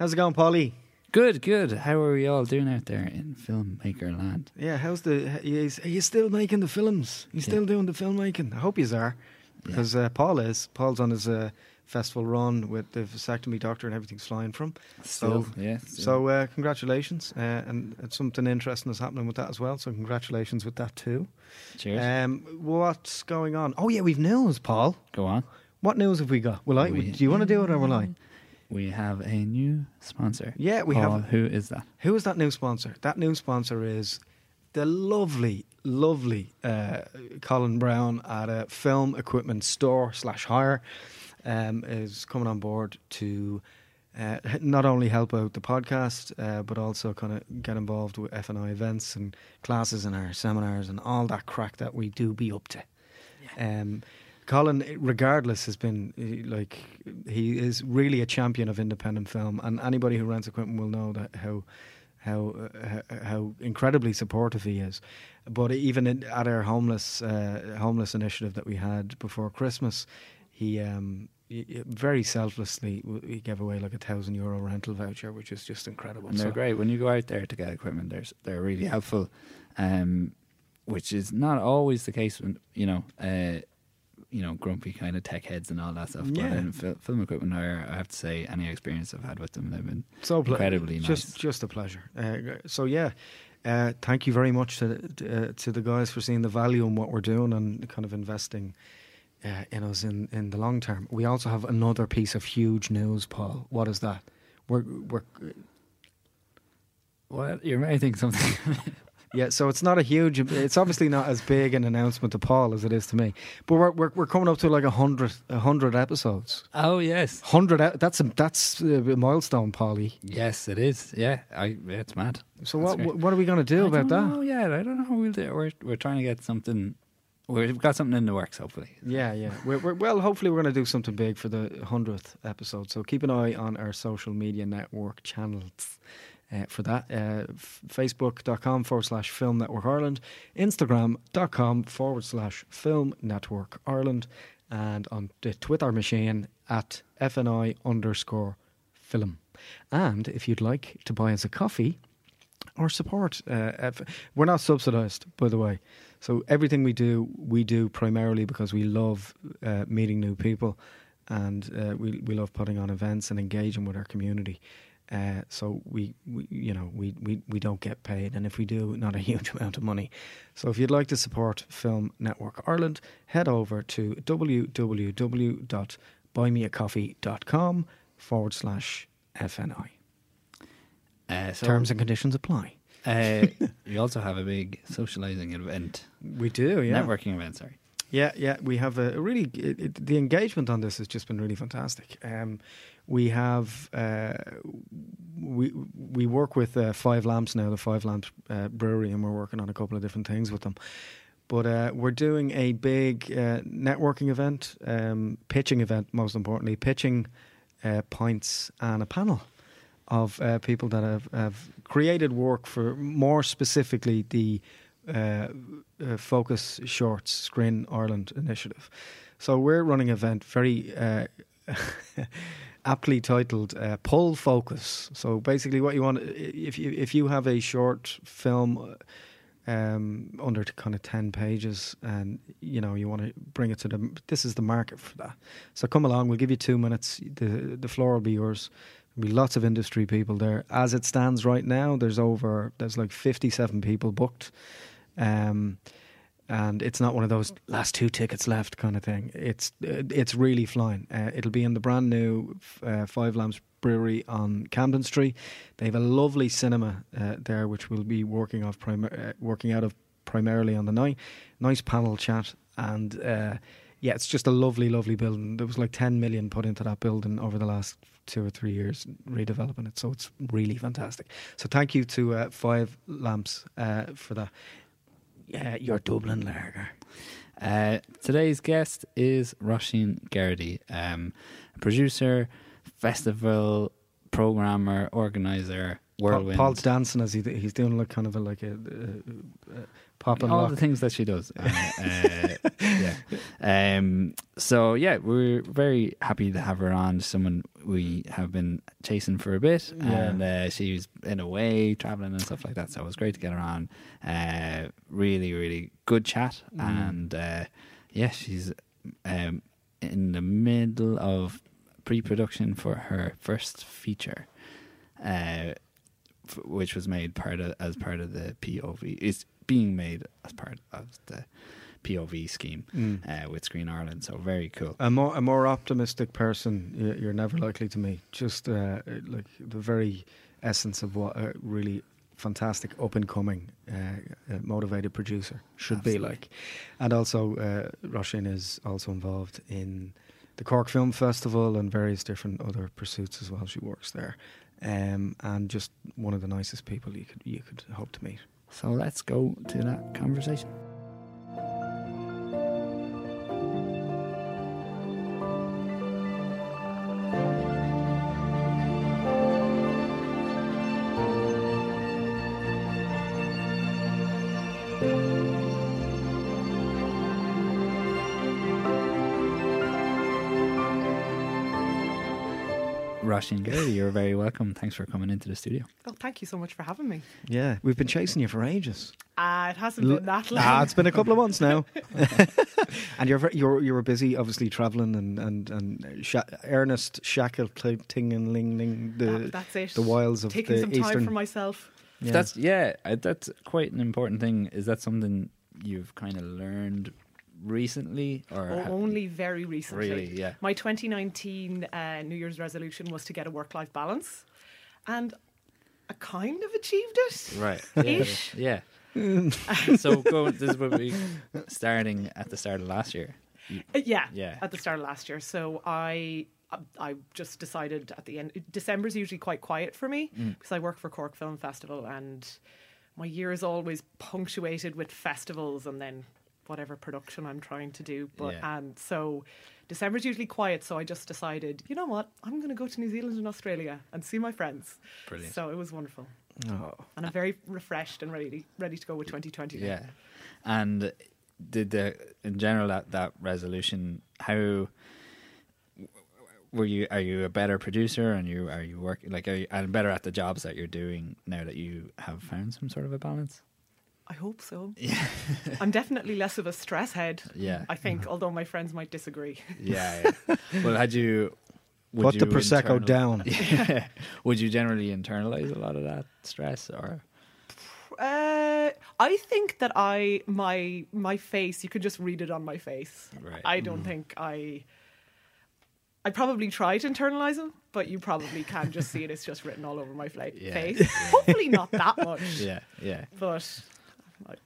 How's it going, Polly? Good, good. How are we all doing out there in filmmaker land? Yeah, how's the? Are you still making the films? You still doing the filmmaking? I hope you are, because uh, Paul is. Paul's on his uh, festival run with the vasectomy doctor and everything's flying from. Still, so, yeah. Still. So uh, congratulations, uh, and something interesting is happening with that as well. So congratulations with that too. Cheers. Um, what's going on? Oh yeah, we've news, Paul. Go on. What news have we got? Will I? We- do you want to do it or will I? We have a new sponsor. Yeah, we Paul, have. Who is that? Who is that new sponsor? That new sponsor is the lovely, lovely uh, Colin Brown at a film equipment store slash hire. Um, is coming on board to uh, not only help out the podcast, uh, but also kind of get involved with FNI events and classes and our seminars and all that crack that we do be up to. Um, Colin, regardless, has been eh, like he is really a champion of independent film, and anybody who rents equipment will know that how how uh, how incredibly supportive he is. But even in, at our homeless uh, homeless initiative that we had before Christmas, he. Um, he- very selflessly, he gave away like a thousand euro rental voucher, which is just incredible. And they're So- great. When you go out there to get equipment, they're, they're really helpful, um, which is not always the case when, you know, uh, you know, grumpy kind of tech heads and all that stuff. Yeah. But in fil- film equipment, hire, I have to say, any experience I've had with them, they've been so ple- incredibly just nice. just a pleasure. Uh, so yeah, uh, thank you very much to uh, to the guys for seeing the value in what we're doing and kind of investing uh, in us in, in the long term. We also have another piece of huge news, Paul. What is that? We're we're Well, You're writing something. Yeah. So it's not a huge. It's obviously not as big an announcement to Paul as it is to me. But we're we're, we're coming up to like a hundred a hundred episodes. oh, yes. Hundred. That's a that's a milestone, Paulie. Yes, it is. Yeah, I, it's mad. So That's what great. what are we going to do I about that? know yet. I don't know how we'll do it. We're, we're trying to get something. We've got something in the works, hopefully. Yeah, yeah. We're, we're, well, hopefully, we're going to do something big for the 100th episode. So keep an eye on our social media network channels uh, for that. Uh, f- Facebook.com forward slash Film Network Ireland, Instagram.com forward slash Film Network Ireland, and on the Twitter machine at FNI underscore film. And if you'd like to buy us a coffee, or support. Uh, F- we're not subsidised, by the way. So everything we do, we do primarily because we love uh, meeting new people, and uh, we we love putting on events and engaging with our community. Uh, so we, we, you know, we, we, we don't get paid, and if we do, not a huge amount of money. So if you'd like to support Film Network Ireland, head over to www.buymeacoffee.com forward slash FNI. Uh, so, Terms and conditions apply. uh, we also have a big socializing event, We do, yeah. networking event. Sorry. Yeah, yeah, we have a really it, it, the engagement on this has just been really fantastic. Um, we have uh, we we work with uh, Five Lamps now, the Five Lamps uh, Brewery, and we're working on a couple of different things with them. But uh, we're doing a big uh, networking event, um, pitching event, most importantly, pitching uh, points and a panel of people that have, have created work for more specifically the uh, uh, Focus Shorts Screen Ireland initiative. So we're running an event very uh, aptly titled uh, "Pull Focus." So basically, what you want if you if you have a short film. Um, under kind of ten pages, and you know you want to bring it to the. This is the market for that. So come along. We'll give you two minutes. the The floor will be yours. Be lots of industry people there. As it stands right now, there's over there's like fifty seven people booked. Um, and it's not one of those last two tickets left kind of thing. It's uh, it's really flying. Uh, it'll be in the brand new uh, Five Lamps Brewery on Camden Street. They have a lovely cinema uh, there, which we'll be working off prim- uh, working out of primarily on the night. Nice panel chat, and uh, yeah, it's just a lovely, lovely building. There was like ten million put into that building over the last two or three years redeveloping it, so it's really fantastic. So thank you to Five Lamps for that. Yeah, your Dublin lager. Uh, today's guest is Roisin Geraghty, um, producer, festival programmer, organizer, Paul, whirlwind. Paul's dancing as he he's doing like kind of a, like a, a, a pop and all lock. the things that she does. Uh, uh, yeah. Um, so yeah, we're very happy to have her on. Someone we have been chasing for a bit, Yeah. and uh, she's in a way traveling and stuff like that. So it was great to get her on. Uh, really, really good chat, Mm. and uh, yeah, she's um, in the middle of pre-production for her first feature. Uh, which was made part of as part of the POV is being made as part of the POV scheme Mm. uh, with Screen Ireland. So very cool. A more a more optimistic person you're never likely to meet. Just uh, like the very essence of what a really fantastic up and coming uh, uh, motivated producer should be like. And also, uh, Roisín is also involved in the Cork Film Festival and various different other pursuits as well. She works there, um, and just one of the nicest people you could you could hope to meet. So let's go to that conversation. Roisín Gary, you're very welcome. Thanks for coming into the studio. Oh, thank you so much for having me. Yeah, we've been chasing you for ages. Uh, it hasn't L- been that long. Ah, it's been a couple of months now, and you're very, you're you were busy, obviously traveling and and and Sha- Ernest Shackle ting and ling ling the That- that's it. the wilds of Taking the some eastern. time for myself. yeah. That's yeah, uh, that's quite an important thing. Is that something you've kind of learned recently, or Oh, only very recently. really? Yeah, My 2019 uh, New Year's resolution was to get a work life balance. And I kind of achieved it. right. Yeah, Ish. yeah. so go. This will be starting at the start of last year. You- Uh, yeah, Yeah. at the start of last year. So I. I just decided at the end. December's usually quite quiet for me Mm. because I work for Cork Film Festival, and my year is always punctuated with festivals and then whatever production I'm trying to do. But Yeah. and so December's usually quiet. So I just decided, you know what, I'm going to go to New Zealand and Australia and see my friends. Brilliant. So it was wonderful, Oh. and I'm very refreshed and ready ready to go with 2020. now. Yeah, and did the in general that that resolution how were you are you a better producer and you are you working like are you and better at the jobs that you're doing now that you have found some sort of a balance I hope so. yeah I'm definitely less of a stress head. yeah I think, although my friends might disagree. yeah, yeah. well had you would Put the you prosecco internal- down. yeah. would you generally internalize a lot of that stress or Uh, I think that I my my face. You could just read it on my face. Right. I don't think I. I probably try to internalize them, but you probably can just see it. It's just written all over my fla- Yeah. face. Hopefully not that much, yeah yeah but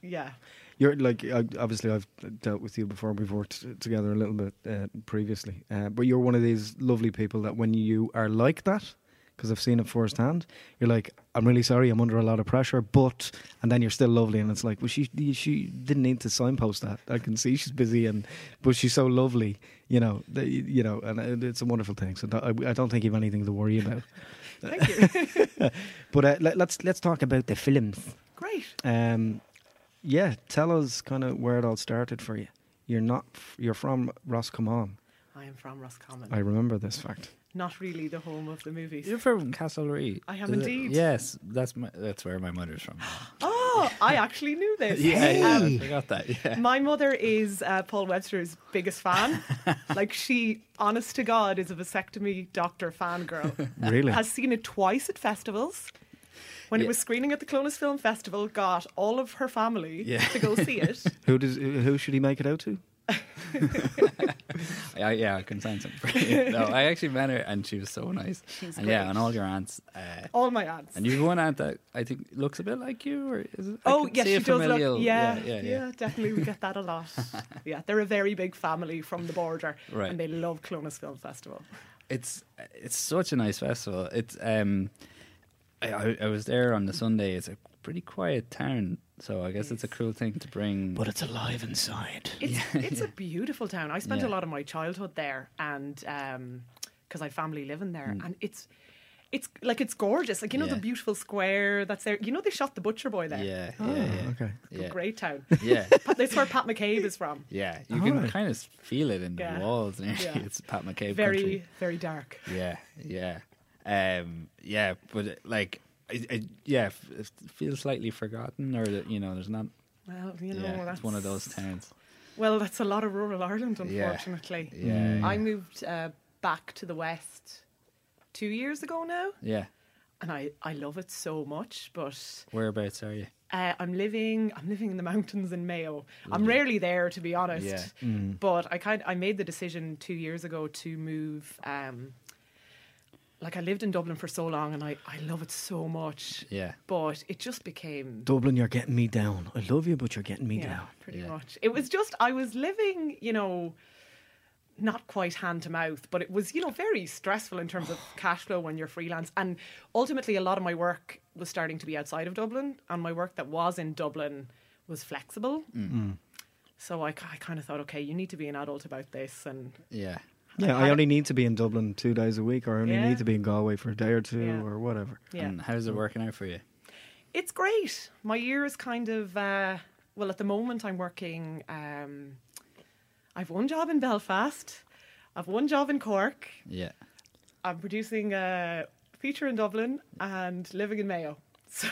yeah. You're like obviously I've dealt with you before. We've worked together a little bit uh, previously, uh, but you're one of these lovely people that when you are like that, because I've seen it firsthand, you're like, I'm really sorry, I'm under a lot of pressure, but and then you're still lovely, and it's like, well, she she didn't need to signpost that. I can see she's busy, and but she's so lovely, you know, that, you know, and it's a wonderful thing. So I, don't think you've anything to worry about. Thank you. But uh, let, let's let's talk about the films. Great. Um, yeah, tell us kind of where it all started for you. You're not. f- You're from Roscommon. I am from Roscommon. I remember this fact. Not really the home of the movies. you're from Castlerea I am is it? indeed. yes that's my that's where my mother's from Oh, I actually knew this. yeah, yeah I forgot that yeah My mother is uh, Paul Webster's biggest fan. like she, honest to God, is a vasectomy doctor fangirl. Really? Has seen it twice at festivals. When Yeah. it was screening at the Clones Film Festival, got all of her family Yeah. to go see it. who does? Who should he make it out to? I, yeah, I can sign something for you. No, I actually met her and she was so nice. She's and yeah, and all your aunts. Uh, All my aunts. and you've one aunt that I think looks a bit like you, or is it? Oh can yes, she does look. familial- Yeah, yeah, yeah, yeah. definitely we get that a lot. yeah, they're a very big family from the border, Right. and they love Clones Film Festival. It's it's such a nice festival. It's um, I, I, I was there on the Sunday. It's a pretty quiet town, so I guess it's a cool thing to bring. But it's alive inside. It's it's a beautiful town. I spent Yeah. a lot of my childhood there, and because I had family living there, Mm. and it's it's like it's gorgeous. Like you know Yeah. the beautiful square that's there. You know they shot the Butcher Boy there. Yeah, Oh, yeah, yeah. okay. Yeah. Great town. Yeah, That's where Pat McCabe is from. yeah. You All can right. kind of feel it in Yeah. the walls. Yeah. It's Pat McCabe Very, country. very dark. Yeah, yeah, um, yeah. But like, yeah, f- it feels slightly forgotten, or that you know, there's not. Well, you know, yeah, that's one of those towns. Well, that's a lot of rural Ireland, Yeah. unfortunately. Yeah, I moved uh, back to the west two years ago now, yeah. and I, I love it so much. But Whereabouts are you? uh, I'm living I'm living in the mountains in Mayo. I'm rarely there, to be honest. Yeah. Mm. But I kind I made the decision two years ago to move. Um, like I lived in Dublin for so long, and I, I love it so much. Yeah, But it just became Dublin, you're getting me down. I love you, but you're getting me yeah, down. pretty Yeah. much. It was just I was living, you know, not quite hand to mouth, but it was, you know, very stressful in terms of cash flow when you're freelance. And ultimately, a lot of my work was starting to be outside of Dublin, and my work that was in Dublin was flexible. Mm. So I, I kind of thought, okay, you need to be an adult about this, and yeah, Yeah, I- I only need to be in Dublin two days a week, or I only Yeah. need to be in Galway for a day or two, Yeah. or whatever. yeah, And how's it working out for you? it's great. My year is kind of uh, well. At the moment, I'm working. Um, I've one job in Belfast. I've one job in Cork. Yeah, I'm producing a feature in Dublin and living in Mayo. So,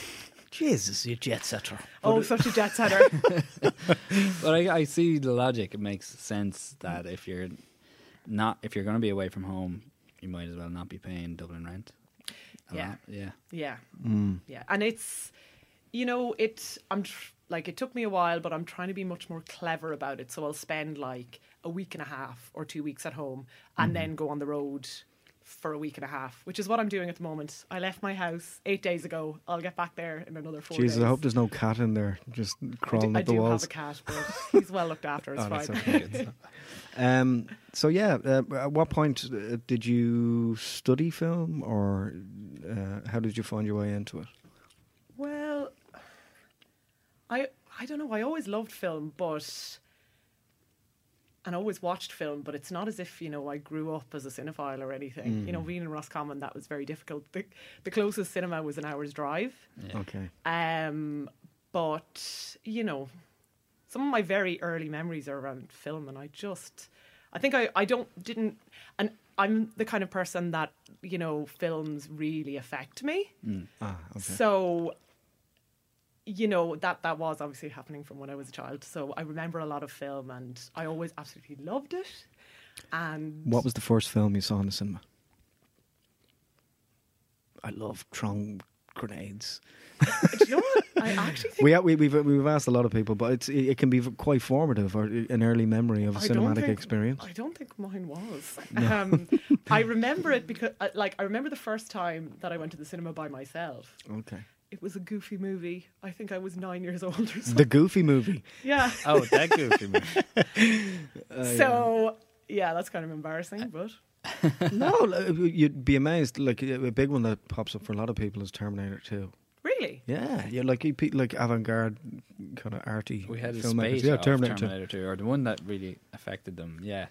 Jesus, you jet setter. oh, such a jet setter. but I, I see the logic. It makes sense that if you're not, if you're going to be away from home, you might as well not be paying Dublin rent. A Yeah. lot, yeah, yeah, Mm. yeah, and it's you know it. I'm tr- like it took me a while, but I'm trying to be much more clever about it. So I'll spend like a week and a half or two weeks at home, and then go on the road for a week and a half, which is what I'm doing at the moment. I left my house eight days ago. I'll get back there in another four Jesus, days. I hope there's no cat in there just crawling I do, I up the do walls. have a cat, but he's well looked after. It's Oh, fine. okay. Um, so yeah, uh, at what point uh, did you study film, or uh, how did you find your way into it? Well, I I don't know. I always loved film, but and always watched film, but it's not as if you know I grew up as a cinephile or anything. You know, being in Roscommon, that was very difficult. The, the closest cinema was an hour's drive. yeah. Okay. Um, but you know, some of my very early memories are around film, and I just, I think I, I don't didn't, and I'm the kind of person that you know films really affect me. Ah, okay. So, you know that that was obviously happening from when I was a child. So I remember a lot of film, and I always absolutely loved it. And What was the first film you saw in the cinema? I love Tron grenades. do you know what? I actually think We, we, we've we've asked a lot of people, but it's it, it can be quite formative or an early memory of a I cinematic think- experience. I don't think mine was. Um, I remember it because, uh, like, I remember the first time that I went to the cinema by myself. Okay, It was a goofy movie. I think I was nine years old or something. the Goofy movie. yeah. Oh, that goofy movie. Oh, so yeah, that's kind of embarrassing, but no, uh, you'd be amazed. Like a big one that pops up for a lot of people is Terminator Two. really, Yeah, yeah, like you like avant-garde kind of arty. We had a filmmakers. space Yeah, Terminator. Terminator, 2, or the one that really affected them. Yeah.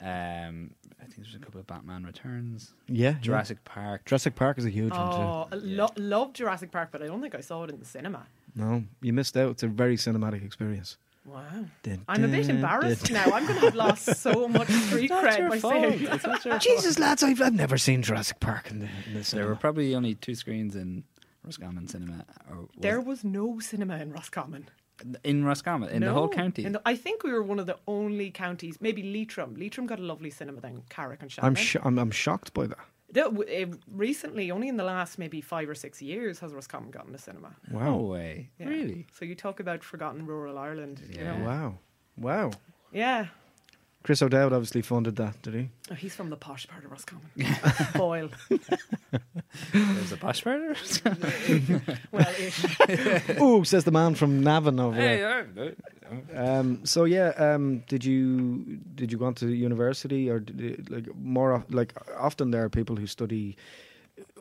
Um, I think there's a couple of Batman Returns, Yeah, Jurassic Park. Jurassic Park is a huge one oh, I lo- love Jurassic Park, but I don't think I saw it in the cinema. No, you missed out. It's a very cinematic experience. Wow. Dun, I'm a bit dun, embarrassed dun. now. I'm going to have lost so much street cred by saying It's not your Jesus, lads, I've, I've never seen Jurassic Park in the, in the There cinema. were probably only two screens in Roscommon Cinema. Or was there was no cinema in Roscommon. It- in Roscommon in the whole county. In the- I think we were one of the only counties, maybe Leitrim. Leitrim got a lovely cinema then, Carrick-on-Shannon. I'm, sh- I'm I'm shocked by that. The- w- uh, recently, only in the last maybe five or six years, has Roscommon gotten a cinema. no Wow, way, Yeah. really? So you talk about forgotten rural Ireland. You Yeah. know? wow, wow. Yeah. Chris O'Dowd obviously funded that, did he? Oh, he's from the posh part of Roscommon. Boyle. There's a posh part Well, ish. oh, says the man from Navan over Hey, there. uh, Um, so yeah, um, did you did you go on to university or did you, like more like often there are people who study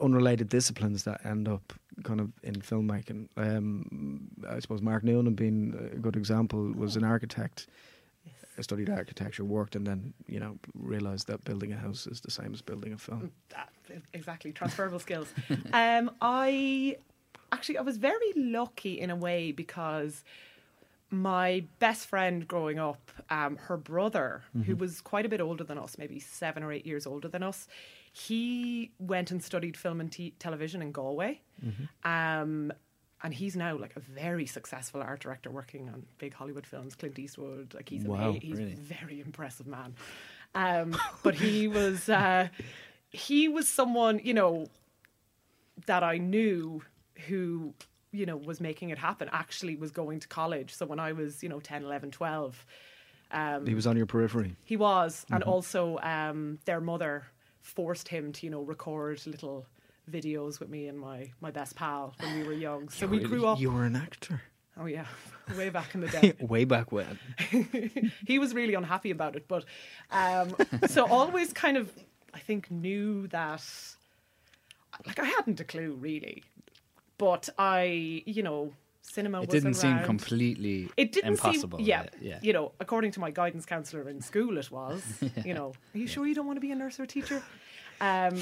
unrelated disciplines that end up kind of in filmmaking. Um, I suppose Mark Noonan being a good example was an architect. I studied architecture, worked, and then you know realized that building a house is the same as building a film. that, exactly transferable skills. Um, I actually I was very lucky in a way because my best friend growing up, um, her brother, who was quite a bit older than us, maybe seven or eight years older than us, he went and studied film and te- television in Galway. Um, and he's now like a very successful art director working on big Hollywood films, Clint Eastwood. Like he's Wow, ama- he's really? a very impressive man. Um, but he was uh, he was someone you know that I knew who you know was making it happen. Actually, was going to college. So when I was you know 10, 11, 12, um, He was on your periphery. he was, and also um, their mother forced him to, you know, record little videos with me and my, my best pal when we were young. So we grew up. You were an actor. Oh yeah, way back in the day. Way back when. he was really unhappy about it, but um, so always kind of, I think, knew that. Like I hadn't a clue really, but I, you know, cinema. It was didn't seem completely It didn't impossible. seem, yeah, yeah. You know, according to my guidance counselor in school, it was. You know, are you sure you don't want to be a nurse or a teacher? Um,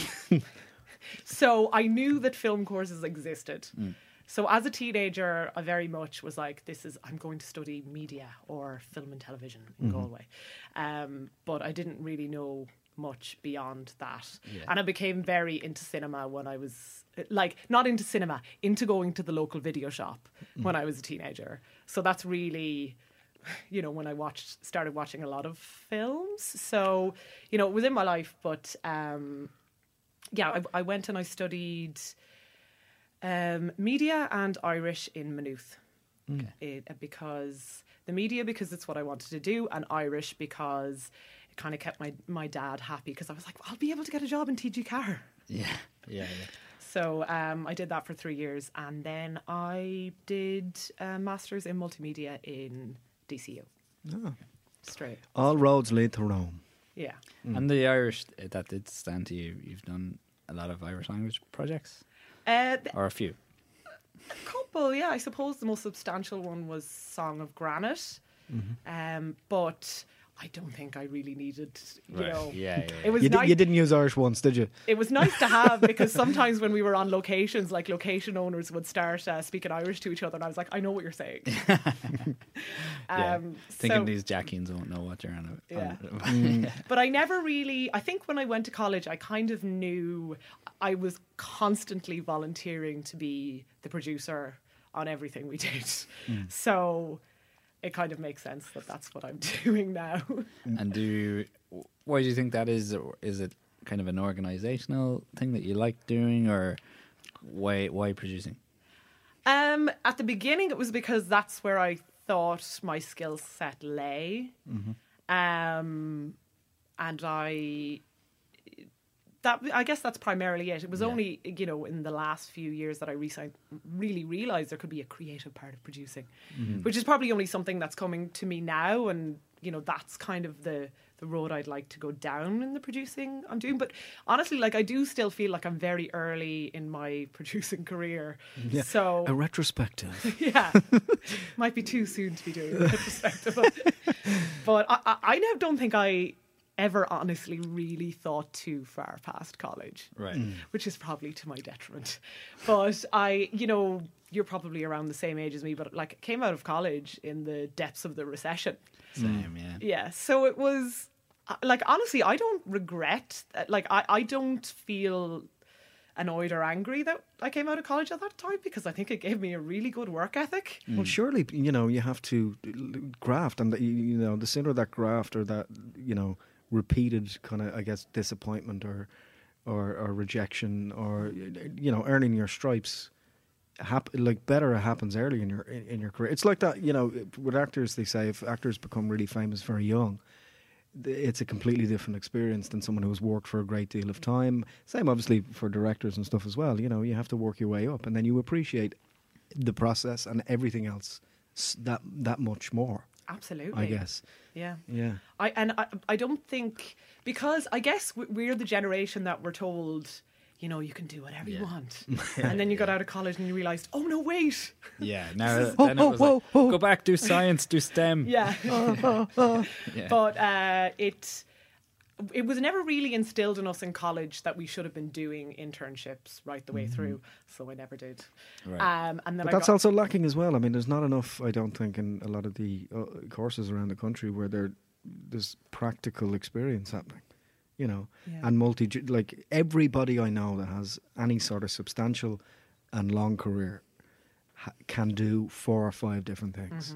so I knew that film courses existed. Mm. So as a teenager, I very much was like, "This is I'm going to study media or film and television in Mm-hmm. Galway," um, but I didn't really know much beyond that. Yeah. And I became very into cinema when I was like not into cinema, into going to the local video shop when I was a teenager. So that's really you know when I watched started watching a lot of films. So, you know, it was in my life, but um yeah, I, I went and I studied um, media and Irish in Maynooth. It, because the media because it's what I wanted to do, and Irish because it kind of kept my my dad happy because I was like, I'll be able to get a job in TG Ceathair. Yeah, yeah, yeah. So um, I did that for three years, and then I did a masters in multimedia in DCU. Oh. Straight, All roads lead to Rome. Yeah. And the Irish uh, that did stand to you. You've done a lot of Irish language projects, Uh, th- or a few. a couple, yeah. I suppose the most substantial one was Song of Granite, um, but I don't think I really needed, you know. yeah, yeah, It was You, nice. di- you didn't use Irish once, did you? it was nice to have because sometimes when we were on locations, like location owners would start uh, speaking Irish to each other, and I was like, I know what you're saying. yeah. um, Thinking so- these Jackeens won't know what you're on. Yeah. on But I never really, I think when I went to college, I kind of knew I was constantly volunteering to be the producer on everything we did. So it kind of makes sense that that's what I'm doing now. and do you, why do you think that is? Or Is it kind of an organizational thing that you like doing, or why why producing? Um, at the beginning, it was because that's where I thought my skill set lay. Um, and I, that I guess that's primarily it. It was Yeah. only you know in the last few years that I re- really realized there could be a creative part of producing, mm-hmm. which is probably only something that's coming to me now, and you know that's kind of the the road I'd like to go down in the producing I'm doing. But honestly, like I do still feel like I'm very early in my producing career, mm-hmm. Yeah. so A retrospective. yeah, might be too soon to be doing a retrospective. but I, I, I now don't think I ever honestly really thought too far past college, Right. Mm. which is probably to my detriment. But I, you know, you're probably around the same age as me, but like came out of college in the depths of the recession. Same. Mm. Yeah. Yeah, so it was uh, like honestly, I don't regret. that- Like I, I don't feel annoyed or angry that I came out of college at that time because I think it gave me a really good work ethic. Mm. Well, surely you know you have to graft, and you- you know the sooner that graft or that you know repeated kind of I guess disappointment or or, or rejection or you know earning your stripes. Hap- like better it happens early in your in, in your career. It's like that, you know, with actors. They say if actors become really famous very young, it's a completely different experience than someone who's worked for a great deal of time. Same, obviously, for directors and stuff as well. You know, you have to work your way up, and then you appreciate the process and everything else that that much more. Absolutely, I guess. Yeah, Yeah. I and I, I don't think because I guess we- we're the generation that we're told, you know, you can do whatever Yeah. you want. and then you got out of college and you realized, oh no, wait. Yeah. Now Oh, then oh, it was whoa, like, oh. go back, do science, do STEM. Yeah. Yeah. but uh, it it was never really instilled in us in college that we should have been doing internships right the way through. So I never did. Right. Um, and then But I that's got, also lacking as well. I mean, there's not enough, I don't think, in a lot of the uh, courses around the country where there there's practical experience happening. You know, Yeah. and multi like everybody I know that has any sort of substantial and long career ha- can do four or five different things,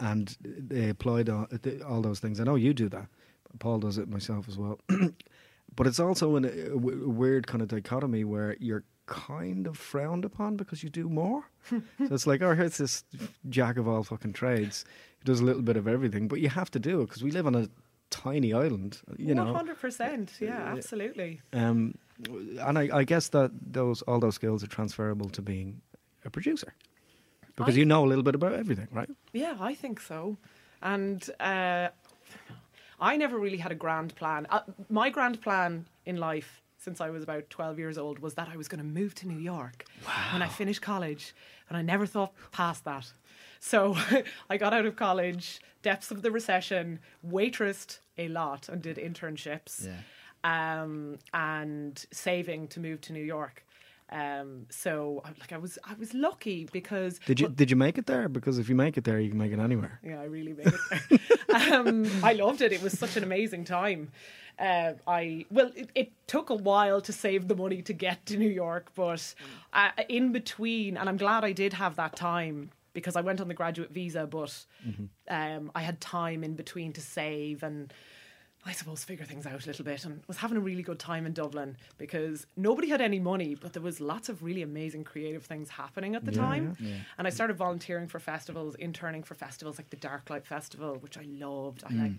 and they applied all, all those things. I know you do that. Paul does it myself as well. but it's also in a, a w- a weird kind of dichotomy where you're kind of frowned upon because you do more. so it's like, oh, here's this jack of all fucking trades who does a little bit of everything, but you have to do it because we live on a tiny island, you know. 100%. Yeah, absolutely. Um, and I, I guess that those all those skills are transferable to being a producer because I- you know a little bit about everything, right? Yeah, I think so. And uh, I never really had a grand plan. Uh, my grand plan in life since I was about 12 years old was that I was going to move to New York when I finished college. And I never thought past that. So I got out of college, depths of the recession, waitressed a lot and did internships Yeah. um, and saving to move to New York. Um, so like I was, I was lucky because Did you did you make it there? Because if you make it there, you can make it anywhere. yeah, I really made it. there. um, I loved it. It was such an amazing time. Uh, I well, it, it took a while to save the money to get to New York, but uh, in between, and I'm glad I did have that time because I went on the graduate visa, but um, I had time in between to save and. I suppose figure things out a little bit and was having a really good time in Dublin because nobody had any money, but there was lots of really amazing creative things happening at the Yeah, time. yeah. And I started volunteering for festivals, interning for festivals like the Darklight Festival, which I loved. I like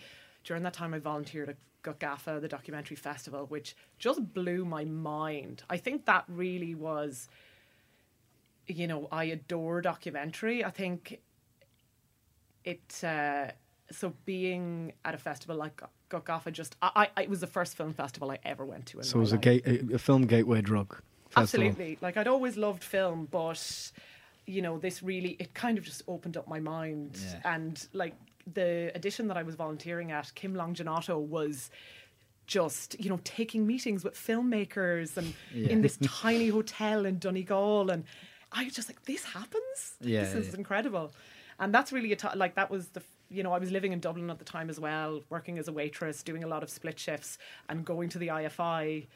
during that time I volunteered at Guth Gafa, the documentary festival, which just blew my mind. I think that really was you know, I adore documentary. I think it uh, so being at a festival like Guth Gafa just I, I it was the first film festival I ever went to So it was a, gate, a, a film gateway drug. Festival. Absolutely. Like I'd always loved film, but you know, this really it kind of just opened up my mind. Yeah. And like the edition that I was volunteering at, Kim Longinotto was just, you know, taking meetings with filmmakers and Yeah. in this tiny hotel in Donegal and I was just like, this happens? Yeah, This is incredible. And that's really a t- like that was the you know I was living in Dublin at the time as well, working as a waitress, doing a lot of split shifts, and going to the IFI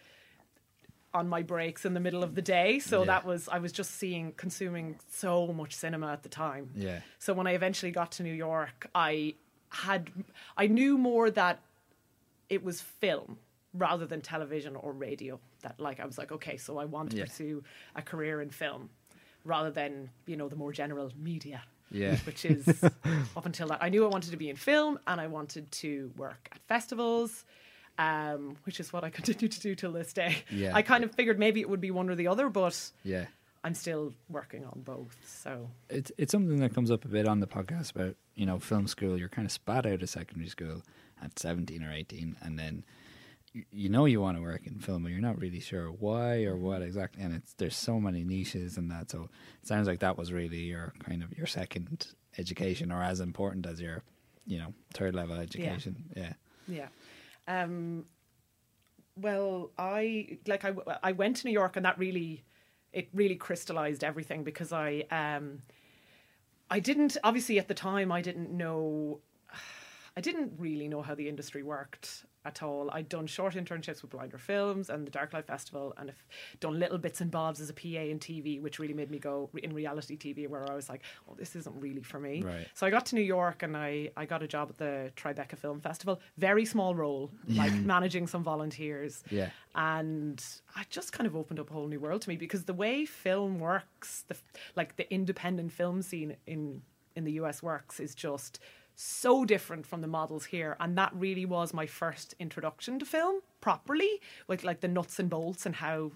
on my breaks in the middle of the day. So Yeah. that was I was just seeing consuming so much cinema at the time. Yeah. So when I eventually got to New York, I had I knew more that it was film rather than television or radio. That like I was like, okay, so I want to Yeah. pursue a career in film rather than, you know, the more general media. Yeah. Which is up until that. I knew I wanted to be in film and I wanted to work at festivals. Um, which is what I continue to do till this day. Yeah. I kind of figured maybe it would be one or the other, but Yeah. I'm still working on both. So It's it's something that comes up a bit on the podcast about you know film school. You're kind of spat out of secondary school at 17 or 18, and then you, know you want to work in film, but you're not really sure why or what exactly. And it's there's so many niches and that. So it sounds like that was really your kind of your second education, or as important as your you know third level education. Yeah. Yeah. Um, well, I like I I went to New York and that really it really crystallized everything because I um I didn't obviously at the time I didn't know I didn't really know how the industry worked at all. I'd done short internships with Blinder Films and the Darklight Festival, and I've done little bits and bobs as a PA in TV, which really made me go in reality TV, where I was like, "Oh, this isn't really for me." Right. So I got to New York and I, I got a job at the Tribeca Film Festival. Very small role, like managing some volunteers. Yeah. And I just kind of opened up a whole new world to me because the way film works, the like the independent film scene in in the US works is just so different from the models here and that really was my first introduction to film properly with like the nuts and bolts and how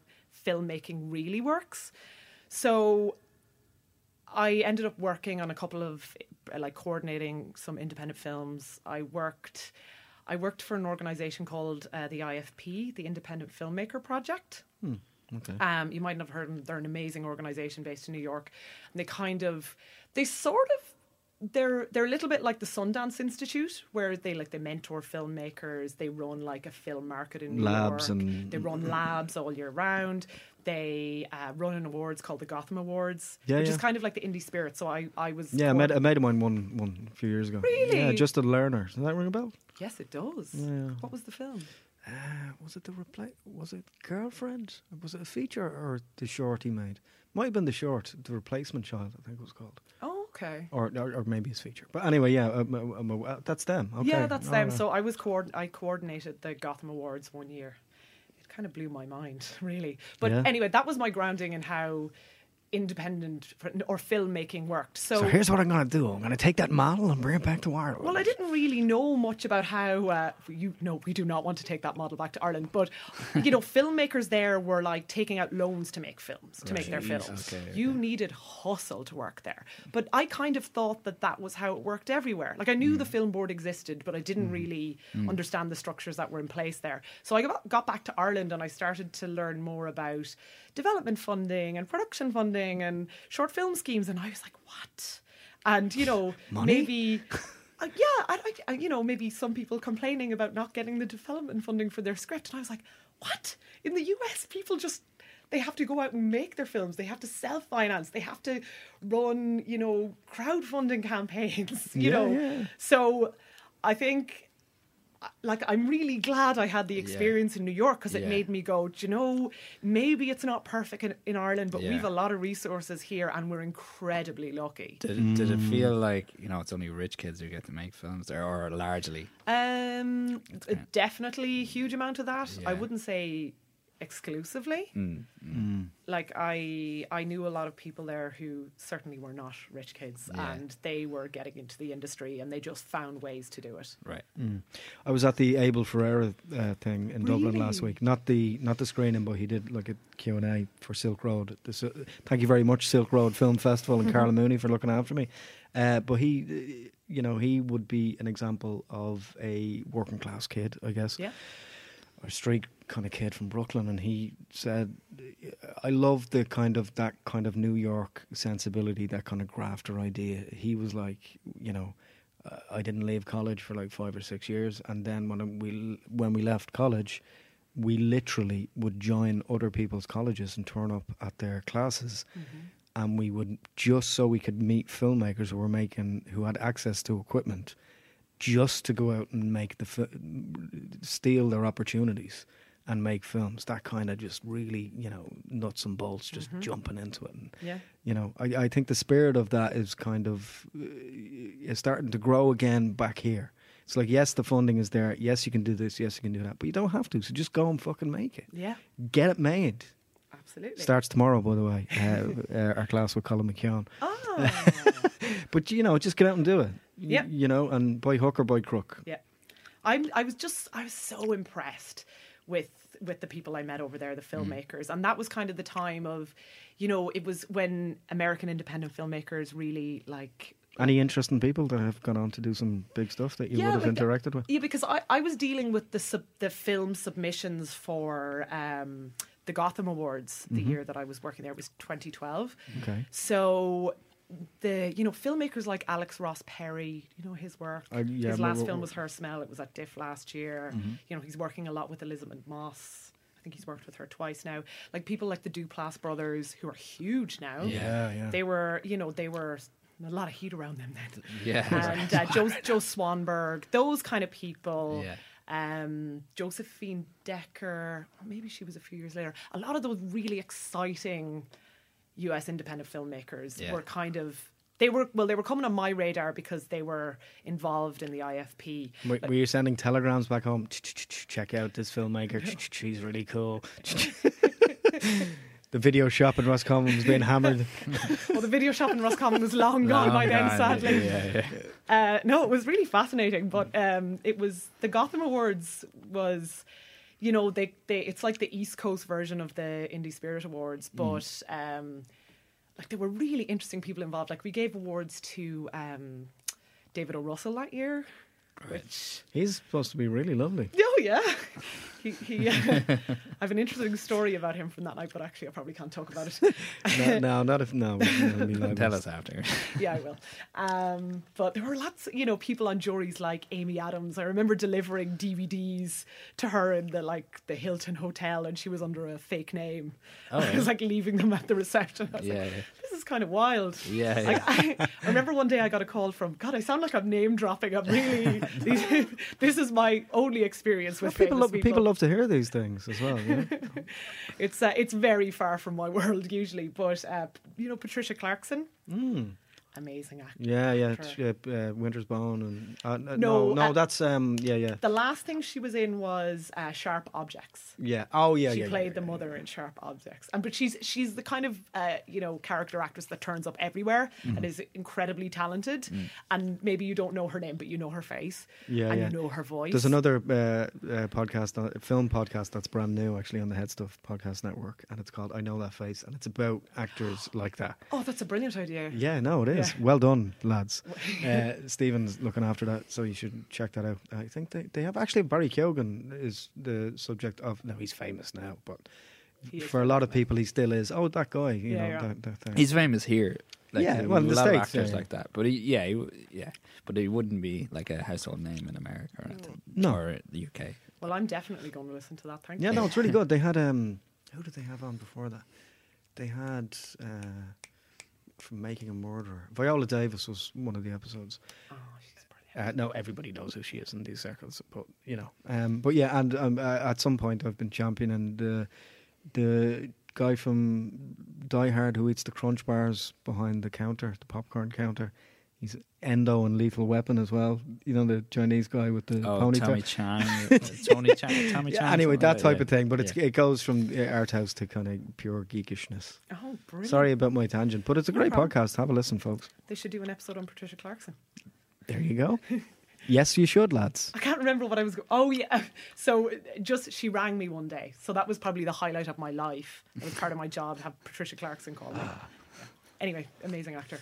filmmaking really works so I ended up working on a couple of like coordinating some independent films. I worked I worked for an organization called uh, the IFP, the Independent Filmmaker Project. Okay. Um, you mightn't have heard them. They're an amazing organization based in New York, and they kind of they sort of they're they're a little bit like the Sundance Institute, where they like they mentor filmmakers. They run like a film market in New Labs York. and- they run labs all year round. They uh, run an awards called the Gotham Awards, Yeah, which is kind of like the indie spirit. So I I was Yeah, I made, I made one one, one, one a few years ago. Really? Yeah, just a learner. Does that ring a bell? yes, it does. Yeah. What was the film? Uh, was it the reply? Was it Girlfriend? Was it a feature or the short he made? Might have been the short, the replacement child. I think it was called, Oh, okay. or or, or maybe his feature. But anyway, yeah, um, um, um, uh, that's them. Okay. Yeah, that's All them. right. So I was coord- I coordinated the Gotham Awards one year. It kind of blew my mind, really. But Yeah. anyway, that was my grounding in how independent or filmmaking worked. So, So here's what I'm going to do. I'm going to take that model and bring it back to Ireland. well, I didn't really know much about how uh, you know we do not want to take that model back to Ireland, but you know, filmmakers there were like taking out loans to make films, to make their films. Okay, You needed hustle to work there, but I kind of thought that that was how it worked everywhere. Like I knew the mm. film board existed, but I didn't mm. really mm. understand the structures that were in place there. So I got, got back to Ireland and I started to learn more about development funding and production funding and short film schemes, and I was like, what? And you know, Money? maybe. Uh, yeah, I, I, you know, maybe some people complaining about not getting the development funding for their script, and I was like, "What? In the US, people just they have to go out and make their films. They have to self-finance. They have to run, you know, crowdfunding campaigns. You Yeah, know, yeah. so I think." Uh, Like I'm really glad I had the Yeah. experience in New York because it Yeah. made me go. Do you know? Maybe it's not perfect in, in Ireland, but Yeah. we've a lot of resources here, and we're incredibly lucky. Did it, did it Mm. feel like you know it's only rich kids who get to make films, or, or largely? Um, definitely a huge amount of that. I wouldn't say exclusively. Mm, Like I, I knew a lot of people there who certainly were not rich kids, Yeah. and they were getting into the industry, and they just found ways to do it. right. Mm. I was at the Abel Ferrara uh, thing in Dublin last week. Not the not the screening, but he did like a Q and A for Silk Road. This, uh, thank you very much, Silk Road Film Festival, and Carla Mooney for looking after me. Uh, but he, uh, you know, he would be an example of a working class kid, I guess. Yeah. or street kind of kid from Brooklyn, and he said, "I love the kind of that kind of New York sensibility, that kind of grafter idea." He was like, you know, I didn't leave college for like five or six years, and then when we when we left college, we literally would join other people's colleges and turn up at their classes. Mm-hmm. And we would just so we could meet filmmakers who were making who had access to equipment, just to go out and make the steal their opportunities and make films. That kind of just really, you know, nuts and bolts, just jumping into it. And, Yeah. you know, I, I think the spirit of that is kind of uh, is starting to grow again back here. It's like, yes, the funding is there. Yes, you can do this. Yes, you can do that. But you don't have to. So just go and fucking make it. Yeah. Get it made. Absolutely. Starts tomorrow, by the way. Uh, uh, our class with Colin McKeown. Ah. But you know, just get out and do it. Yeah. You know, and by hook or by crook. Yeah, I'm. I was just. I was so impressed with with the people I met over there, the filmmakers, and that was kind of the time of, you know, it was when American independent filmmakers really like. Any interesting people that have gone on to do some big stuff that you Yeah, would have like, uh, interacted with? Yeah, because I, I was dealing with the sub, the film submissions for um, the Gotham Awards the year that I was working there. It was 2012. Okay. So the you know filmmakers like Alex Ross Perry, you know his work. Uh, yeah, his last film was Her Smell. It was at DIFF last year. You know he's working a lot with Elisabeth Moss. I think he's worked with her twice now. Like people like the Duplass brothers, who are huge now. Yeah, yeah. They were, you know, they were a lot of heat around them then Yeah. and uh, Joe, Joe Swanberg, those kind of people. Yeah. Um, Josephine Decker, maybe she was a few years later. A lot of those really exciting U.S. independent filmmakers Yeah. were kind of they were well they were coming on my radar because they were involved in the IFP. Were, were you sending telegrams back home? Check out this filmmaker. She's really cool. the video shop in Roscommon was being hammered. well, the video shop in Roscommon was long gone by then, gone, sadly. Yeah, yeah. Uh, no, it was really fascinating. But um, it was the Gotham Awards was, you know, they, they it's like the East Coast version of the Indie Spirit Awards, but um, like there were really interesting people involved. Like we gave awards to um, David O. Russell that year. which He's supposed to be really lovely. oh yeah, he, he uh, I have an interesting story about him from that night, but actually I probably can't talk about it. no, no, not if no. no, we Tell us after. yeah, I will. Um, but there were lots, you know, people on juries like Amy Adams. I remember delivering DVDs to her in the like the Hilton Hotel, and she was under a fake name. Oh, I was like leaving them at the reception. I was Yeah, like, yeah. this is kind of wild. Yeah, yeah. I, I remember one day I got a call from God. I sound like I'm name dropping. I'm really. these, this is my only experience Well, with people, famous love, people love to hear these things as well. Yeah? It's uh, it's very far from my world usually, but uh, you know Patricia Clarkson, mm. Amazing actor. Yeah, yeah, uh, uh, Winter's Bone and uh, no, No, no, no, uh, that's um, yeah, yeah, The last thing she was in was uh, Sharp Objects. yeah. Oh, yeah, she yeah. played yeah, the yeah, mother in Sharp Objects, and but she's she's the kind of uh, you know character actress that turns up everywhere Mm-hmm. and is incredibly talented. Mm. And maybe you don't know her name, but you know her face, Yeah, and you know her voice. There's another uh, uh, podcast, uh, film podcast that's brand new actually on the Head Stuff Podcast Network, and it's called "I Know That Face," and it's about actors like that. Oh, that's a brilliant idea. Yeah, no, it is. Yeah. Well done, lads. Uh, Stephen's looking after that, so you should check that out. I think they, they have actually Barry Keoghan is the subject of. No, he's famous now, but for a lot of people, he still is. Oh, that guy, you Yeah, know, yeah. That, that thing. He's famous here. Like, Yeah, there well, in are a the lot of States, actors yeah. like that. But he, yeah, he, w- yeah, but he wouldn't be like a household name in America or anything, No. or the UK. Well, I'm definitely going to listen to that. Thank you. Yeah, you. no, it's really good. They had um, who did they have on before that? They had uh, from Making a Murderer. Viola Davis was one of the episodes. Oh, she's brilliant. Uh, no, everybody knows who she is in these circles, but you know, um, but yeah, and um, uh, at some point I've been championing the the guy from Die Hard who eats the Crunch bars behind the counter, the popcorn counter. He's Endo and Lethal Weapon as well. You know the Chinese guy with the Oh, ponytail. Tommy Chan, Tony Chan, Tommy Yeah, Chan. anyway, that type yeah. of thing, but it's, Yeah. it goes from uh, art house to kind of pure geekishness. Oh, brilliant. Sorry about my tangent, but it's a No great problem. podcast. Have a listen, folks. They should do an episode on Patricia Clarkson. There you go. yes, you should, lads. I can't remember what I was. Go- oh yeah. So just she rang me one day. So that was probably the highlight of my life. It was part of my job to have Patricia Clarkson call me. Anyway, amazing actor.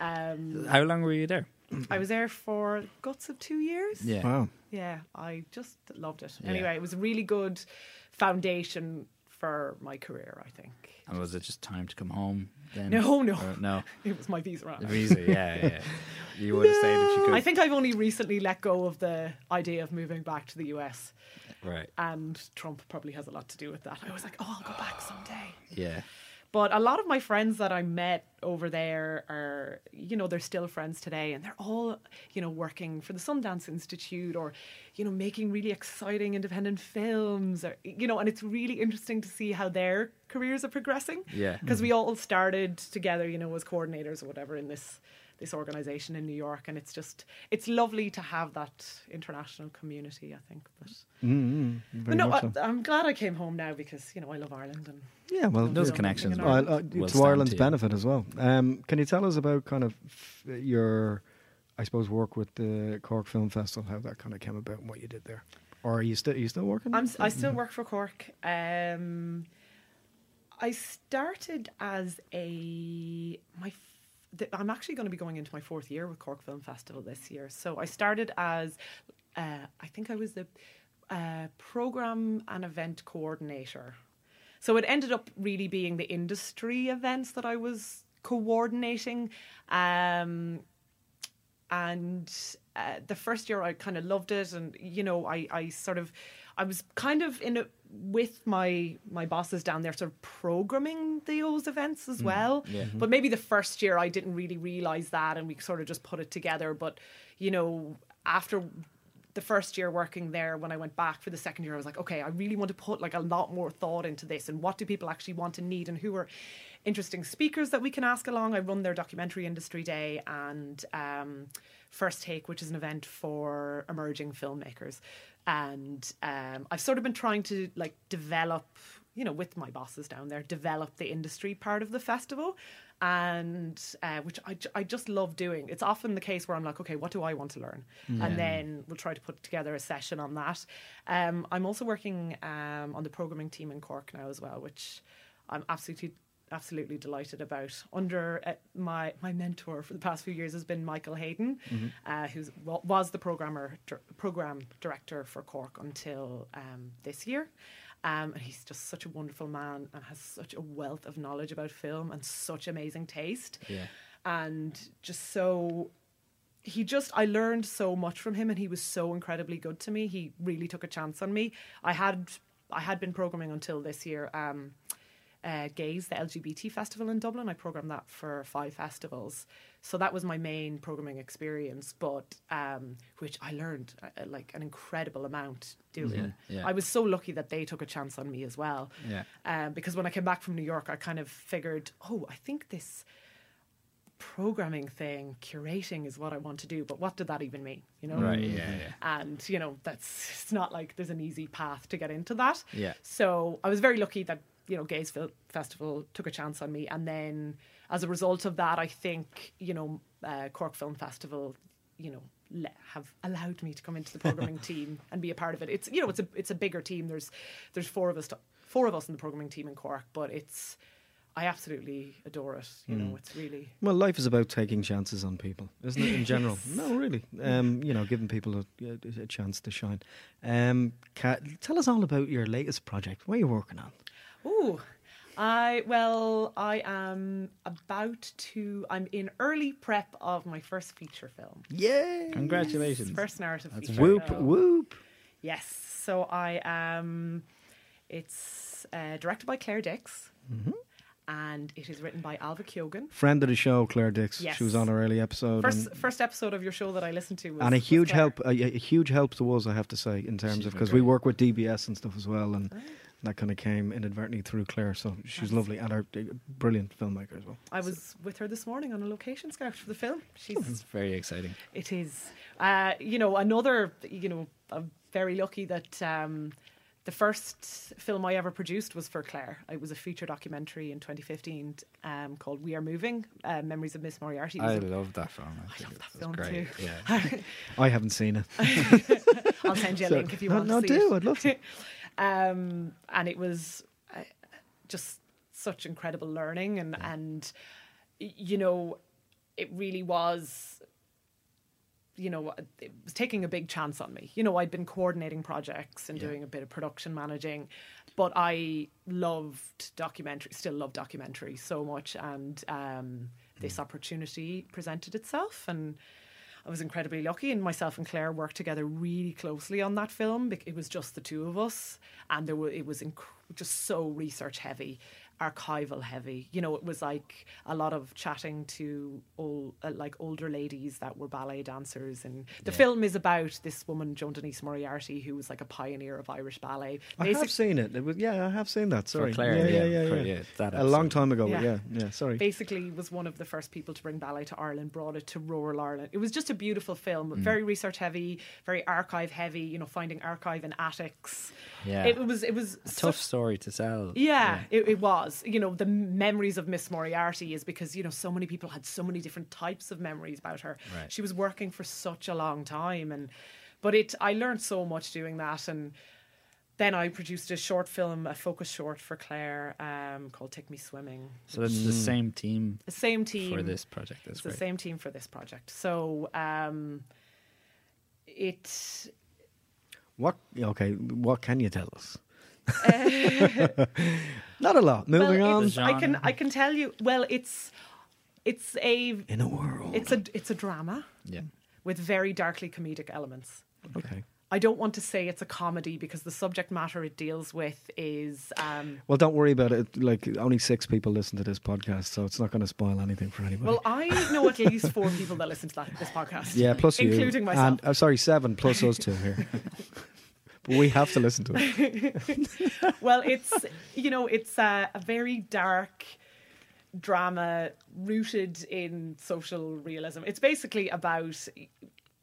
Um, How long were you there? I was there for guts of two years. Yeah. Wow. Yeah, I just loved it. Yeah. Anyway, it was a really good foundation for my career. I think. And was it just time to come home then? No, no, Or- no. it was my visa. The visa, yeah, yeah. You would have stayed if you could. I think I've only recently let go of the idea of moving back to the US, Right. and Trump probably has a lot to do with that. I was like, oh, I'll go back someday. Yeah. But a lot of my friends that I met over there are, you know, they're still friends today, and they're all, you know, working for the Sundance Institute or, you know, making really exciting independent films, or you know, and it's really interesting to see how their careers are progressing. Yeah. because we mm-hmm. all started together, you know, as coordinators or whatever in this this organization in New York, and it's just it's lovely to have that international community. I think, but, Mm-hmm. but no, I, I'm glad I came home now because you know I love Ireland and yeah, well, Those Yeah. connections. In will- well, uh, will to Ireland's to benefit as well. Um, can you tell us about kind of your, I suppose, work with the Cork Film Festival, how that kind of came about, and what you did there, or are you still are you still working? I'm, s- I still work for Cork. Um, I started as a my. Th- I'm actually going to be going into my fourth year with Cork Film Festival this year. So I started as, uh, I think I was the uh, program and event coordinator. So it ended up really being the industry events that I was coordinating. Um, and uh, the first year I kind of loved it, and you know, I, I sort of, I was kind of in it with my my bosses down there, sort of programming those events as well. yeah. But maybe the first year I didn't really realize that, and we sort of just put it together. But you know, after the first year working there when I went back for the second year I was like okay I really want to put like a lot more thought into this and what do people actually want and need and who are interesting speakers that we can ask along I run their documentary industry day and um, first take which is an event for emerging filmmakers and um, I've sort of been trying to like develop you know with my bosses down there develop the industry part of the festival and uh, which I, I just love doing. It's often the case where I'm like, okay, what do I want to learn? And then we'll try to put together a session on that. Um, I'm also working um, on the programming team in Cork now as well, which I'm absolutely absolutely delighted about. Under uh, my my mentor for the past few years has been Michael Hayden, uh, who was the programmer dir- program director for Cork until um, this year. Um, and he's just such a wonderful man and has such a wealth of knowledge about film and such amazing taste. Yeah. And just so he just I learned so much from him and he was so incredibly good to me. He really took a chance on me. I had I had been programming until this year um uh, Gaze, the LGBT festival in Dublin. I programmed that for five festivals, so that was my main programming experience. But um, which I learned uh, like an incredible amount doing. Yeah, yeah. I was so lucky that they took a chance on me as well. Yeah. Um, because when I came back from New York, I kind of figured, oh, I think this programming thing, curating is what I want to do. But what did that even mean? You know, Right. Yeah. Yeah. and you know that's it's not like there's an easy path to get into that Yeah. so i was very lucky that you know Fil- festival took a chance on me and then as a result of that i think you know uh, cork film festival you know le- have allowed me to come into the programming team and be a part of it it's you know it's a it's a bigger team there's there's four of us to, four of us in the programming team in cork but it's i absolutely adore it you know it's really Well, life is about taking chances on people, isn't it? In general, no, really. Um, you know, giving people a, a chance to shine. Um, Kat, tell us all about your latest project. What are you working on? Ooh, I well, I am about to. I'm in early prep of my first feature film. Yay! Congratulations. First narrative That's feature. Whoop film. whoop. Yes. So I um, it's uh, directed by Claire Dix, Mm-hmm. And it is written by Alva Kyogan. Friend of the show, Claire Dix. Yes. She was on our early episode. First first episode of your show that I listened to was and a huge Claire. help, a, a huge help to us, I have to say, in terms She's of because we work with DBS and stuff as well, and Oh. that kind of came inadvertently through Claire. So she's That's- lovely and a brilliant filmmaker as well. I was with her this morning on a location scout for the film. She's It's very exciting. It is. Uh, you know, another, you know, I'm very lucky that um, the first film I ever produced was for Claire. It was a feature documentary in 2015 um, called We Are Moving uh, Memories of Miss Moriarty. I a- love that film. I, think love that film great. too. Yeah. I haven't seen it. I'll send you a So- link if you no, want no, to see do. it. I'd love to. um, and it was uh, just such incredible learning, and and you know, it really was. You know, it was taking a big chance on me. You know, I'd been coordinating projects and Yeah. doing a bit of production managing, but I loved documentary, still love documentary so much, and um, this opportunity presented itself, and I was incredibly lucky, and myself and Claire worked together really closely on that film. It was just the two of us, and there were it was inc- just so research heavy, archival heavy. You know, it was like a lot of chatting to old, uh, like older ladies that were ballet dancers, and the Yeah. film is about this woman, Joan Denise Moriarty, who was like a pioneer of Irish ballet. I have seen it. it was, yeah, I have seen that. Sorry. For Claire, yeah, yeah, yeah, yeah. yeah. yeah, that a long time ago. Yeah. Yeah, yeah. yeah sorry. basically was one of the first people to bring ballet to Ireland, brought it to rural Ireland. It was just a beautiful film, Mm. very research heavy, very archive heavy. You know, finding archive in attics. Yeah. It was it was a such- tough story to tell. Yeah, It, it was. You know, the memories of Miss Moriarty is because you know so many people had so many different types of memories about her. Right. She was working for such a long time, and but it I learned so much doing that and. Then I produced a short film, a focus short for Claire, um, called "Take Me Swimming." So that's the same team The same team for this project. That's it's the same team for this project. So um, it What? Okay. What can you tell us? Not a lot. Moving well, on. I can I can tell you. Well, it's it's a In a world. it's a it's a drama Yeah. with very darkly comedic elements. okay. I don't want to say it's a comedy because the subject matter it deals with is um, Well, don't worry about it. Like only six people listen to this podcast, so it's not going to spoil anything for anybody. well, I know at least four people that listen to that, this podcast. yeah, plus you, including myself. And, uh, sorry, seven plus us two here. we have to listen to it. well, it's you know, it's a, a very dark drama rooted in social realism. It's basically about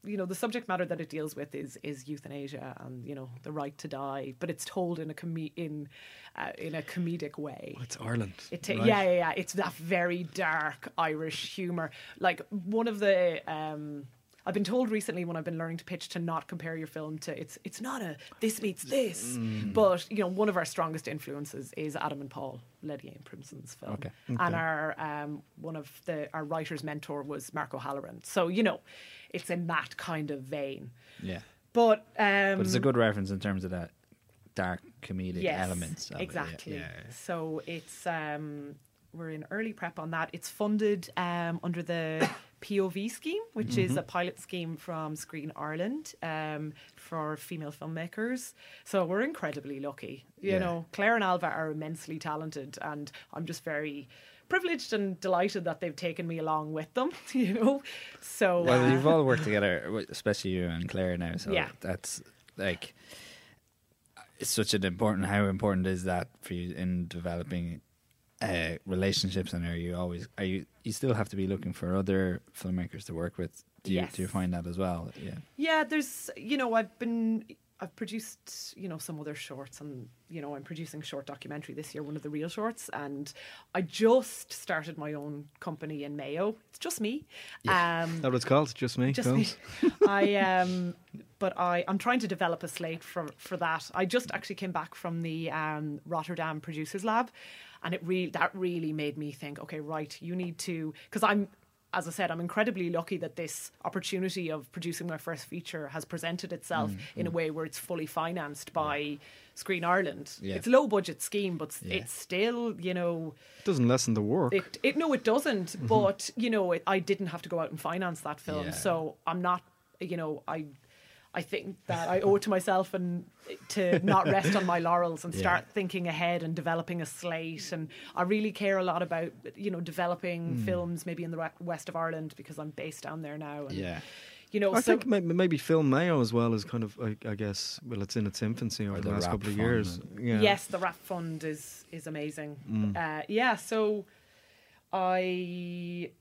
you know the subject matter that it deals with is is euthanasia and you know the right to die, but it's told in a com- in uh, in a comedic way. It's Ireland. It ta- right? Yeah, yeah, yeah. It's that very dark Irish humor. Like one of the, um, I've been told recently when I've been learning to pitch to not compare your film to it's it's not a this meets this, Mm. but you know one of our strongest influences is Adam and Paul Lenny Abrahamson's film, Okay. and our um, one of the our writer's mentor was Mark O'Halloran. So you know, it's in that kind of vein. Yeah. But um, But it's a good reference in terms of that dark comedic yes, elements. It, exactly. Yeah, yeah. So it's um, we're in early prep on that. It's funded um, under the POV scheme, which Mm-hmm. is a pilot scheme from Screen Ireland um, for female filmmakers. So we're incredibly lucky. You Yeah. know, Claire and Alva are immensely talented, and I'm just very privileged and delighted that they've taken me along with them. You know, so Well, uh, you've all worked together, especially you and Claire now. So Yeah. that's like it's such an important. How important is that for you in developing uh, relationships? And are you always are you you still have to be looking for other filmmakers to work with? Do you Yes. do you find that as well? Yeah. Yeah, there's you know I've been I've produced you know some other shorts and you know I'm producing a short documentary this year, one of the real shorts, and I just started my own company in Mayo. It's just me. Um, Is that what it's called? Just me. just films? me. I um, but I I'm trying to develop a slate for for that. I just actually came back from the um, Rotterdam Producers Lab, and it really that really made me think. Okay, right, you need to because I'm. As I said, I'm incredibly lucky that this opportunity of producing my first feature has presented itself Mm, in a way where it's fully financed by Screen Ireland. Yeah. It's a low budget scheme, but Yeah. it's still, you know, It doesn't lessen the work. it, it no, it doesn't. But you know, it, I didn't have to go out and finance that film, Yeah. so I'm not. You know, I, I think that I owe it to myself and to not rest on my laurels and Yeah. start thinking ahead and developing a slate. And I really care a lot about you know developing Hmm. films maybe in the west of Ireland because I'm based down there now. And, Yeah. You know, I so think maybe, maybe Film Mayo as well is kind of, I, I guess, well, it's in its infancy over the, the last couple of years. Yeah. Yes, the rap fund is is amazing. Mm. Uh, yeah, so I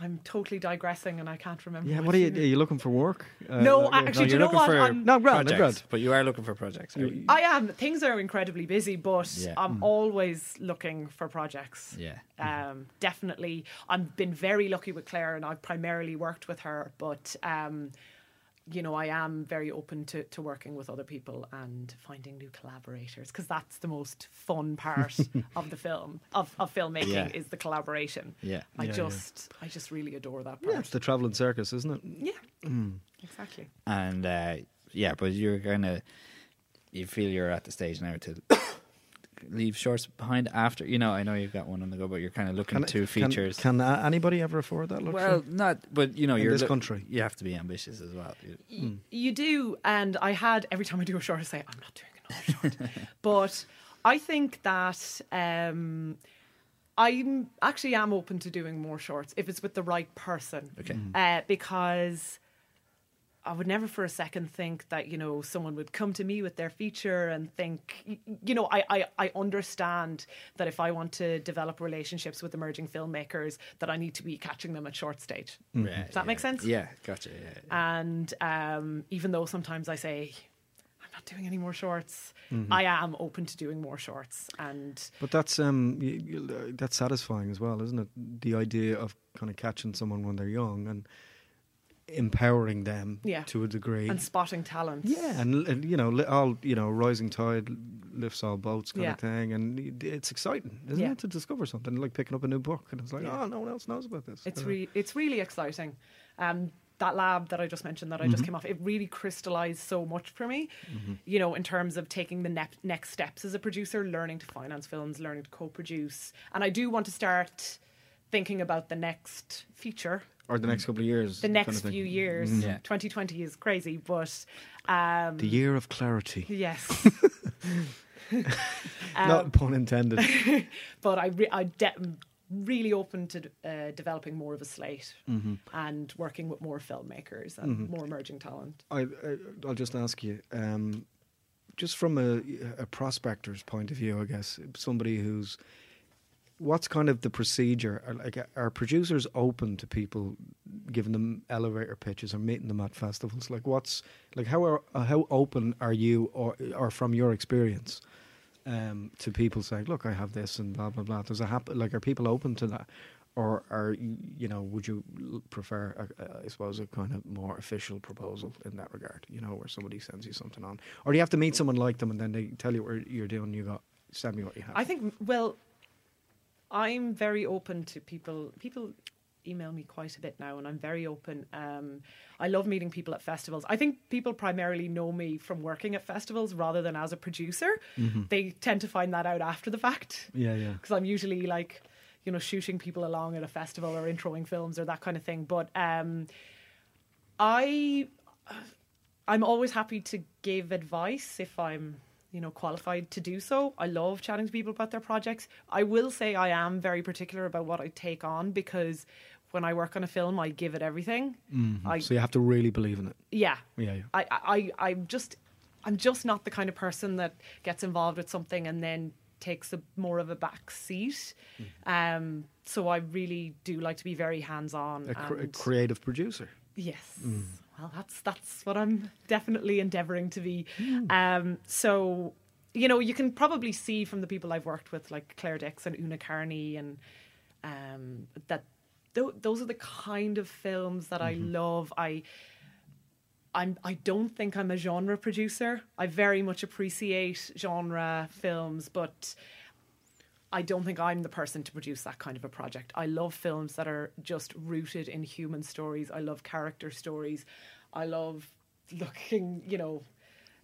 I'm totally digressing and I can't remember. Yeah. What are you? Are you- you looking for work? Uh, No, like, yeah. actually, do you're know looking what? for I'm- No, grand, projects, grand. but you are looking for projects. you? I am. Things are incredibly busy, but Yeah. I'm always looking for projects. Yeah. Um, definitely. I've been very lucky with Claire and I've primarily worked with her, but um, you know, I am very open to, to working with other people and finding new collaborators because that's the most fun part of the film of, of filmmaking Yeah. is the collaboration. Yeah. I Yeah, yeah. just I just really adore that part. Yeah, it's the traveling circus, isn't it? Yeah, exactly. And uh, yeah, but you're gonna you feel you're at the stage now to leave shorts behind after you know, I know you've got one on the go, but you're kinda looking Can- to can- features. Can, uh, anybody ever afford that luxury? well, not but you know, In you're this look- country. You have to be ambitious as well. You- Y- You do, and I had every time I do a short, I say I'm not doing another short. but I think that um, I'm actually am open to doing more shorts if it's with the right person. Okay. uh, because I would never for a second think that you know someone would come to me with their feature and think you know I, I I understand that if I want to develop relationships with emerging filmmakers that I need to be catching them at short stage. Yeah, Does that yeah. make sense? Yeah, gotcha. Yeah, yeah. And um, even though sometimes I say I'm not doing any more shorts, Mm-hmm. I am open to doing more shorts. And But that's um, you, you, that's satisfying as well, isn't it? The idea of kind of catching someone when they're young and empowering them Yeah. to a degree. and spotting talent. yeah, and, and you know, all you know, rising tide lifts all boats kind Yeah. of thing, and it's exciting, isn't Yeah. it, to discover something like picking up a new book, and it's like, oh, no one else knows about this. It's Uh, re- it's really exciting. Um, that lab that I just mentioned that I just came off, it really crystallized so much for me. You know, in terms of taking the ne- next steps as a producer, learning to finance films, learning to co-produce, and I do want to start thinking about the next feature, or the next couple of years, the kind next of few years. Mhm. Yeah. 2020 is crazy, but um, The year of clarity, yes. not Um, pun intended. but I, re- I de- am really open to uh, developing more of a slate Mm-hmm. and working with more filmmakers and more emerging talent. I, I I'll just ask you, um, just from a, a prospector's point of view, I guess somebody who's what's kind of the procedure? Are, like, are producers open to people giving them elevator pitches or meeting them at festivals? Like, what's like how are uh, how open are you, or or from your experience? Um, to people saying, "Look, I have this," and blah blah blah. Does it happen? Like, are people open to that, or are you, know would you prefer a, a, I suppose a kind of more official proposal in that regard? You know, where somebody sends you something on, or do you have to meet someone like them and then they tell you what you're doing? You go send me what you have. I think well, I'm very open to people. People email me quite a bit now, and I'm very open. Um, I love meeting people at festivals. I think people primarily know me from working at festivals rather than as a producer. Mm-hmm. They tend to find that out after the fact yeah, yeah. because I'm usually like, you know, shooting people along at a festival or introing films or that kind of thing. But um, I, I'm always happy to give advice if I'm, you know, qualified to do so. I love chatting to people about their projects. I will say I am very particular about what I take on because when I work on a film, I give it everything. Mhm. I- so you have to really believe in it. Yeah, Yeah, yeah. I, I, I'm just, I'm just not the kind of person that gets involved with something and then takes a more of a back seat. Um, so I really do like to be very hands on. A, cr- a creative producer. Yes. Well, that's that's what I'm definitely endeavoring to be. Um, so, you know, you can probably see from the people I've worked with, like Claire Dix and Una Carney, and um, that th- those are the kind of films that I love. I. I'm, I don't think I'm a genre producer. I very much appreciate genre films, but I don't think I'm the person to produce that kind of a project. I love films that are just rooted in human stories. I love character stories. I love looking, you know,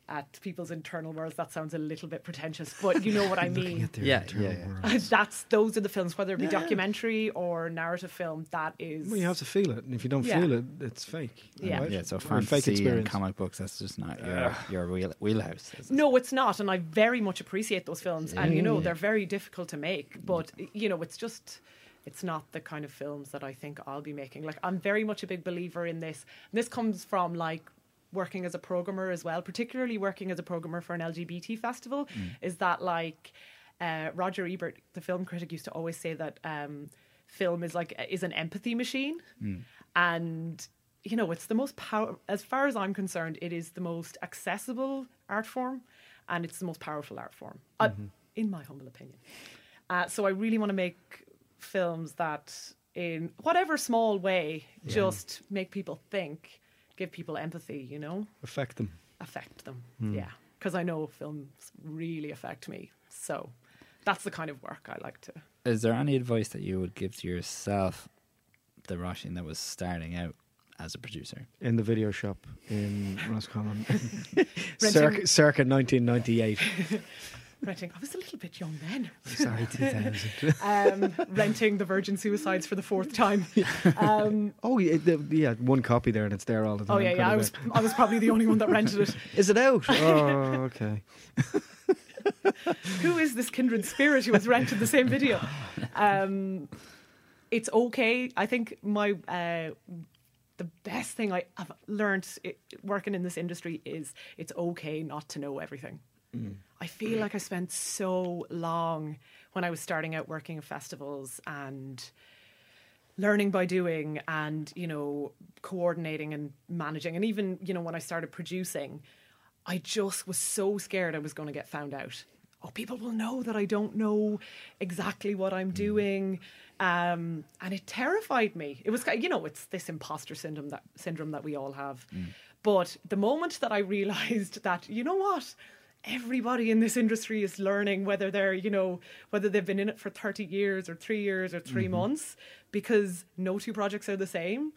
at people's internal worlds. That sounds a little bit pretentious, but you know what I mean. Yeah, yeah, yeah. That's those are the films, whether it be documentary or narrative film. That is, Well, you have to feel it, and if you don't Yeah. feel it, it's fake. Yeah. right? Yeah, so Or a fantasy fake and experience. comic books, that's just not your, your wheel, wheelhouse. is it? No, it's not, and I very much appreciate those films. And you know, they're very difficult to make, mm. but you know, it's just it's not the kind of films that I think I'll be making. Like I'm very much a big believer in this. And this comes from like working as a programmer as well, particularly working as a programmer for an LGBT festival, is that like uh, Roger Ebert, the film critic, used to always say that um, film is like is an empathy machine, and you know it's the most power. As far as I'm concerned, it is the most accessible art form, and it's the most powerful art form, uh, in my humble opinion. Uh, so I really want to make films that, in whatever small way, just make people think, give people empathy. You know Affect them. affect them. Hmm. Yeah, because I know films really affect me. So that's the kind of work I like to. Is there any advice that you would give to yourself, the Roisín that was starting out as a producer? in the video shop in Roscommon, circa, circa 1998. Renting. I was a little bit young then. Sorry, 2000. Um, renting the Virgin Suicides for the fourth time. Um, oh, yeah, the, yeah, one copy there, and it's there all the time. oh yeah, yeah. I was I was probably the only one that rented it. Is it out? Oh, okay. Who is this kindred spirit who has rented the same video? Um, it's okay. I think my uh, the best thing I have learned working in this industry is it's okay not to know everything. I feel like I spent so long when I was starting out working at festivals and learning by doing and you know coordinating and managing and even you know when I started producing I just was so scared I was going to get found out. Oh, people will know that I don't know exactly what I'm doing, um, and it terrified me. It was, you know, it's this imposter syndrome that syndrome that we all have. But the moment that I realised that, you know what, everybody in this industry is learning whether they're, you know, whether they've been in it for thirty years or three years or 3 months, because no two projects are the same.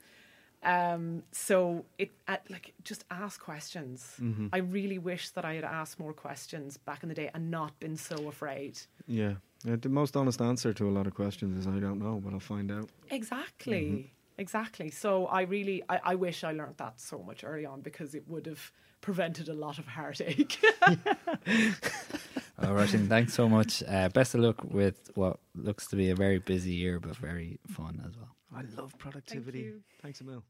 Um, so it uh, like just ask questions. I really wish that I had asked more questions back in the day and not been so afraid. Yeah. Uh, the most honest answer to a lot of questions is I don't know, but I'll find out. Exactly. Exactly. So I really I, I wish I learnt that so much early on because it would have prevented a lot of heartache. Oh, Roisín, thanks so much. Uh, best of luck with what looks to be a very busy year, but very fun as well. I love productivity. you. Thanks a mil.